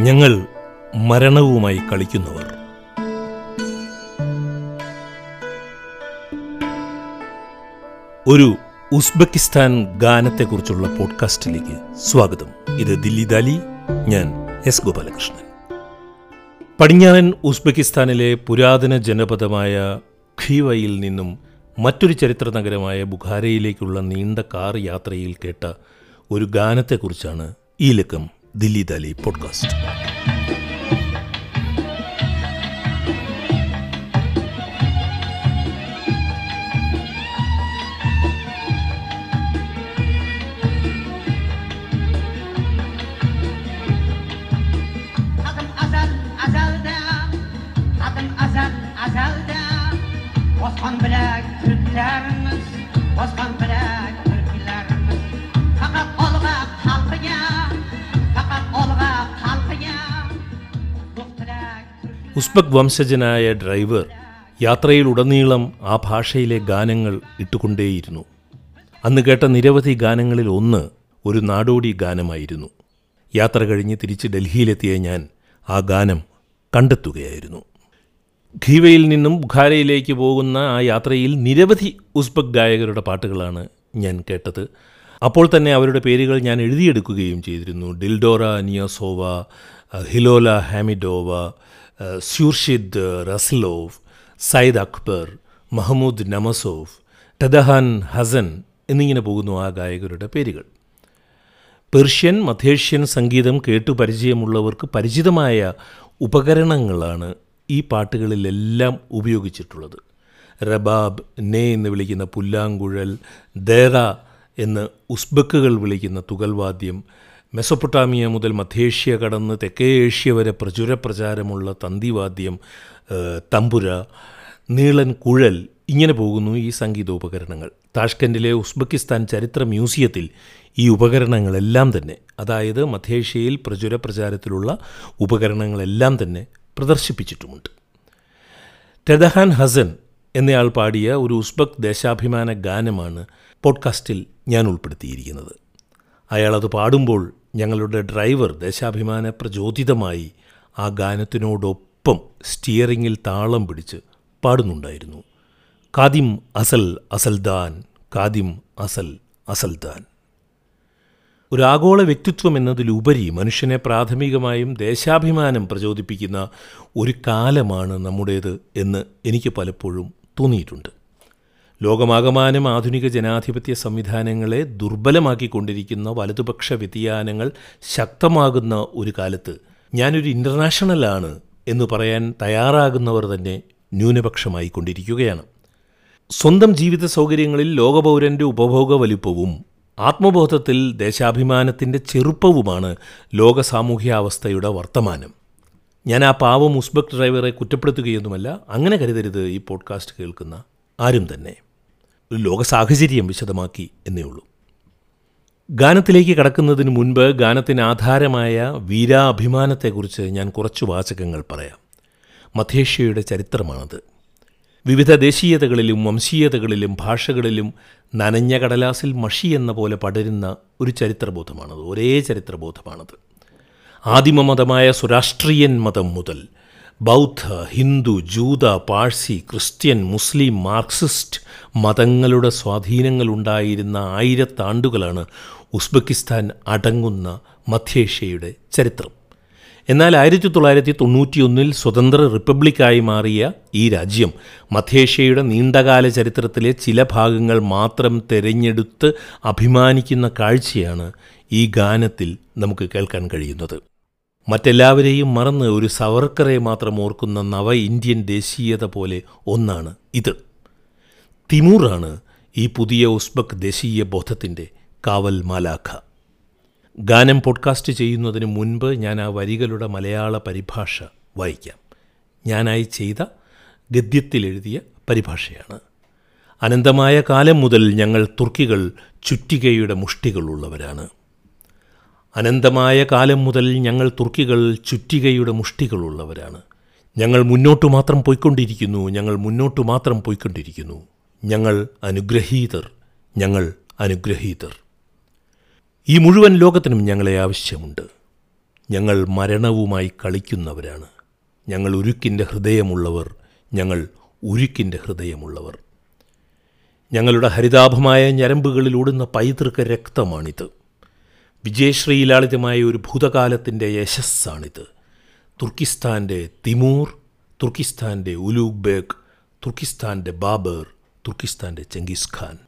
ഞങ്ങൾ മരണവുമായി കളിക്കുന്നവർ. ഒരു ഉസ്ബെക്കിസ്ഥാൻ ഗാനത്തെക്കുറിച്ചുള്ള പോഡ്കാസ്റ്റിലേക്ക് സ്വാഗതം. ഇത് ദില്ലി ദാലി ഞാൻ എസ് ഗോപാലകൃഷ്ണൻ. പടിഞ്ഞാറൻ ഉസ്ബെക്കിസ്ഥാനിലെ പുരാതന ജനപദമായ ഖീവയിൽ നിന്നും മറ്റൊരു ചരിത്ര നഗരമായ ബുഖാരയിലേക്കുള്ള നീണ്ട കാർ യാത്രയിൽ കേട്ട ഒരു ഗാനത്തെക്കുറിച്ചാണ് ഈ ലക്കം ദില്ലി ദാലി പോഡ്കാസ്റ്റ് ഉസ്ബക് വംശജനായ ഡ്രൈവർ യാത്രയിലുടനീളം ആ ഭാഷയിലെ ഗാനങ്ങൾ ഇട്ടുകൊണ്ടേയിരുന്നു. അന്ന് കേട്ട നിരവധി ഗാനങ്ങളിൽ ഒന്ന് ഒരു നാടോടി ഗാനമായിരുന്നു. യാത്ര കഴിഞ്ഞ് തിരിച്ച് ഡൽഹിയിലെത്തിയ ഞാൻ ആ ഗാനം കണ്ടെത്തുകയായിരുന്നു. ഖീവയിൽ നിന്നും ബുഖാരയിലേക്ക് പോകുന്ന ആ യാത്രയിൽ നിരവധി ഉസ്ബക് ഗായകരുടെ പാട്ടുകളാണ് ഞാൻ കേട്ടത്. അപ്പോൾ തന്നെ അവരുടെ പേരുകൾ ഞാൻ എഴുതിയെടുക്കുകയും ചെയ്തിരുന്നു. Dildora Niyozova Hilola Hamidova Khurshid Rasulov Sayid Akbar Mahmud Namazov ടദഹാൻ Hasan എന്നിങ്ങനെ പോകുന്നു ആ ഗായകരുടെ പേരുകൾ. പേർഷ്യൻ മധ്യേഷ്യൻ സംഗീതം കേട്ടു പരിചയമുള്ളവർക്ക് പരിചിതമായ ഉപകരണങ്ങളാണ് ഈ പാട്ടുകളിലെല്ലാം ഉപയോഗിച്ചിട്ടുള്ളത്. റബാബ് നെ എന്ന് വിളിക്കുന്ന പുല്ലാങ്കുഴൽ ദേറ എന്ന് ഉസ്ബക്കുകൾ വിളിക്കുന്ന തുകൽവാദ്യം മെസൊപ്പൊട്ടാമിയ മുതൽ മധ്യേഷ്യ കടന്ന് തെക്കേ ഏഷ്യ വരെ പ്രചുര പ്രചാരമുള്ള തന്തിവാദ്യം തമ്പുര നീളൻ കുഴൽ ഇങ്ങനെ പോകുന്നു ഈ സംഗീതോപകരണങ്ങൾ. താഷ്കൻഡിലെ ഉസ്ബെക്കിസ്ഥാൻ ചരിത്ര മ്യൂസിയത്തിൽ ഈ ഉപകരണങ്ങളെല്ലാം തന്നെ അതായത് മധ്യേഷ്യയിൽ പ്രചുര പ്രചാരത്തിലുള്ള ഉപകരണങ്ങളെല്ലാം തന്നെ പ്രദർശിപ്പിച്ചിട്ടുമുണ്ട്. ടെദഹാൻ ഹസൻ എന്നയാൾ പാടിയ ഒരു ഉസ്ബക് ദേശാഭിമാന ഗാനമാണ് പോഡ്കാസ്റ്റിൽ ഞാൻ ഉൾപ്പെടുത്തിയിരിക്കുന്നത്. അയാളത് പാടുമ്പോൾ ഞങ്ങളുടെ ഡ്രൈവർ ദേശാഭിമാന പ്രചോദിതമായി ആ ഗാനത്തിനോടൊപ്പം സ്റ്റിയറിങ്ങിൽ താളം പിടിച്ച് പാടുന്നുണ്ടായിരുന്നു. കാദിം അസൽ അസൽദാൻ കാദിം അസൽ അസൽദാൻ ഒരു ആഗോള വ്യക്തിത്വം എന്നതിലുപരി മനുഷ്യനെ പ്രാഥമികമായും ദേശാഭിമാനം പ്രചോദിപ്പിക്കുന്ന ഒരു കാലമാണ് നമ്മുടേത് എന്ന് എനിക്ക് പലപ്പോഴും തോന്നിയിട്ടുണ്ട്. ലോകമാകമാനം ആധുനിക ജനാധിപത്യ സംവിധാനങ്ങളെ ദുർബലമാക്കിക്കൊണ്ടിരിക്കുന്ന വലതുപക്ഷ വ്യതിയാനങ്ങൾ ശക്തമാകുന്ന ഒരു കാലത്ത് ഞാനൊരു ഇന്റർനാഷണലാണ് എന്ന് പറയാൻ തയ്യാറാകുന്നവർ തന്നെ ന്യൂനപക്ഷമായി കൊണ്ടിരിക്കുകയാണ് സ്വന്തം ജീവിത സൗകര്യങ്ങളിൽ ലോകപൗരന്റെ ഉപഭോഗ വലിപ്പവും ആത്മബോധത്തിൽ ദേശാഭിമാനത്തിന്റെ ചെറുപ്പവുമാണ് ലോക സാമൂഹ്യാവസ്ഥയുടെ വർത്തമാനം. ഞാൻ ആ പാവം ഉസ്ബക് ഡ്രൈവറെ കുറ്റപ്പെടുത്തുകയൊന്നുമല്ല അങ്ങനെ കരുതരുത് ഈ പോഡ്കാസ്റ്റ് കേൾക്കുന്ന ആരും തന്നെ. ലോക സാഹചര്യം വിശദമാക്കി എന്നേ ഉള്ളൂ. ഗാനത്തിലേക്ക് കടക്കുന്നതിന് മുൻപ് ഗാനത്തിന് ആധാരമായ വീരാഭിമാനത്തെക്കുറിച്ച് ഞാൻ കുറച്ച് വാചകങ്ങൾ പറയാം. മധ്യേഷ്യയുടെ ചരിത്രമാണത്. വിവിധ ദേശീയതകളിലും വംശീയതകളിലും ഭാഷകളിലും നനഞ്ഞ കടലാസിൽ മഷി എന്ന പോലെ പടരുന്ന ഒരു ചരിത്രബോധമാണത്. ഒരേ ചരിത്രബോധമാണത്. ആദിമമതമായ സുരാഷ്ട്രീയൻ മതം മുതൽ ബൗദ്ധ ഹിന്ദു ജൂത പാഴ്സി ക്രിസ്ത്യൻ മുസ്ലിം മാർക്സിസ്റ്റ് മതങ്ങളുടെ സ്വാധീനങ്ങൾ ഉണ്ടായിരുന്ന ആയിരത്താണ്ടുകളാണ് ഉസ്ബെക്കിസ്ഥാൻ അടങ്ങുന്ന മധ്യേഷ്യയുടെ ചരിത്രം. എന്നാൽ ആയിരത്തി തൊള്ളായിരത്തി തൊണ്ണൂറ്റിയൊന്നിൽ സ്വതന്ത്ര റിപ്പബ്ലിക്കായി മാറിയ ഈ രാജ്യം മധ്യേഷ്യയുടെ നീണ്ടകാല ചരിത്രത്തിലെ ചില ഭാഗങ്ങൾ മാത്രം തിരഞ്ഞെടുത്ത് അഭിമാനിക്കുന്ന കാഴ്ചയാണ് ഈ ഗാനത്തിൽ നമുക്ക് കേൾക്കാൻ കഴിയുന്നത്. മറ്റെല്ലാവരെയും മറന്ന് ഒരു സവർക്കറെ മാത്രം ഓർക്കുന്ന നവ ഇന്ത്യൻ ദേശീയത പോലെ ഒന്നാണ് ഇത്. തിമൂറാണ് ഈ പുതിയ ഉസ്ബക് ദേശീയ ബോധത്തിന്റെ കാവൽ മാലാഖ ഗാനം പോഡ്കാസ്റ്റ് ചെയ്യുന്നതിന് മുൻപ് ഞാൻ ആ വരികളുടെ മലയാള പരിഭാഷ വായിക്കാം. ഞാനായി ചെയ്ത ഗദ്യത്തിലെഴുതിയ പരിഭാഷയാണ്. അനന്തമായ കാലം മുതൽ ഞങ്ങൾ തുർക്കികൾ ചുറ്റികയുടെ മുഷ്ടികളുള്ളവരാണ്. അനന്തമായ കാലം മുതൽ ഞങ്ങൾ തുർക്കികൾ ചുറ്റികയുടെ മുഷ്ടികളുള്ളവരാണ്. ഞങ്ങൾ മുന്നോട്ടു മാത്രം പോയിക്കൊണ്ടിരിക്കുന്നു ഞങ്ങൾ മുന്നോട്ടു മാത്രം പോയിക്കൊണ്ടിരിക്കുന്നു. ഞങ്ങൾ അനുഗ്രഹീതർ ഞങ്ങൾ അനുഗ്രഹീതർ. ഈ മുഴുവൻ ലോകത്തിനും ഞങ്ങളെ ആവശ്യമുണ്ട്. ഞങ്ങൾ മരണവുമായി കളിക്കുന്നവരാണ്. ഞങ്ങൾ ഉരുക്കിന്റെ ഹൃദയമുള്ളവർ ഞങ്ങൾ ഉരുക്കിന്റെ ഹൃദയമുള്ളവർ. ഞങ്ങളുടെ ഹരിതാഭമായ ഞരമ്പുകളിലൂടുന്ന പൈതൃക രക്തമാണിത്. വിജയശ്രീലാളിതമായ ഒരു ഭൂതകാലത്തിന്റെ യശസ്സാണിത്. തുർക്കിസ്ഥാന്റെ തിമൂർ തുർക്കിസ്ഥാന്റെ ഉലൂഗ് ബേഗ് തുർക്കിസ്ഥാന്റെ ബാബർ തുർക്കിസ്ഥാന്റെ ചെങ്കിസ് ഖാൻ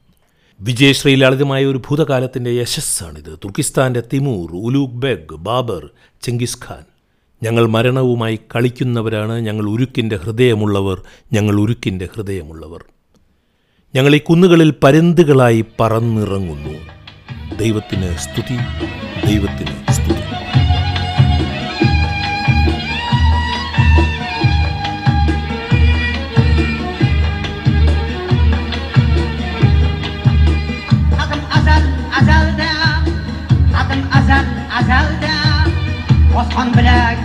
വിജയശ്രീലാളിതമായ ഒരു ഭൂതകാലത്തിന്റെ യശസ്സാണിത്. തുർക്കിസ്ഥാന്റെ Timur Ulugh Beg Babur Genghis Khan ഞങ്ങൾ മരണവുമായി കളിക്കുന്നവരാണ്. ഞങ്ങൾ ഉരുക്കിന്റെ ഹൃദയമുള്ളവർ. ഞങ്ങൾ ഉരുക്കിന്റെ ഹൃദയമുള്ളവർ. ഞങ്ങൾ ഈ കുന്നുകളിൽ പരുന്തുകളായി പറന്നിറങ്ങുന്നു. ദൈവത്തിന് സ്തുതി ദൈവത്തിന് സ്തുതി Adım azal azalda Adım azal azalda Osman bilek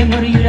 Give me your.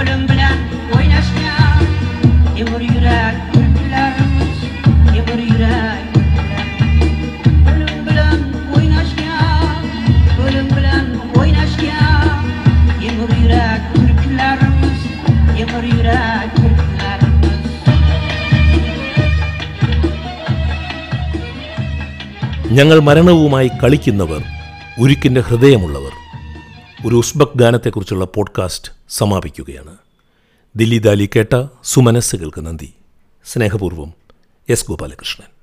Ölüm bilen oynaşga Kemir yürek Türklerimiz Kemir yürek ഞങ്ങൾ മരണവുമായി കളിക്കുന്നവർ ഉരുക്കിന്റെ ഹൃദയമുള്ളവർ ഒരു ഉസ്ബക് ഗാനത്തെക്കുറിച്ചുള്ള പോഡ്കാസ്റ്റ് സമാപിക്കുകയാണ്. ദില്ലി ദാലി കേട്ട സുമനസ്സുകൾക്ക് നന്ദി. സ്നേഹപൂർവം എസ് ഗോപാലകൃഷ്ണൻ.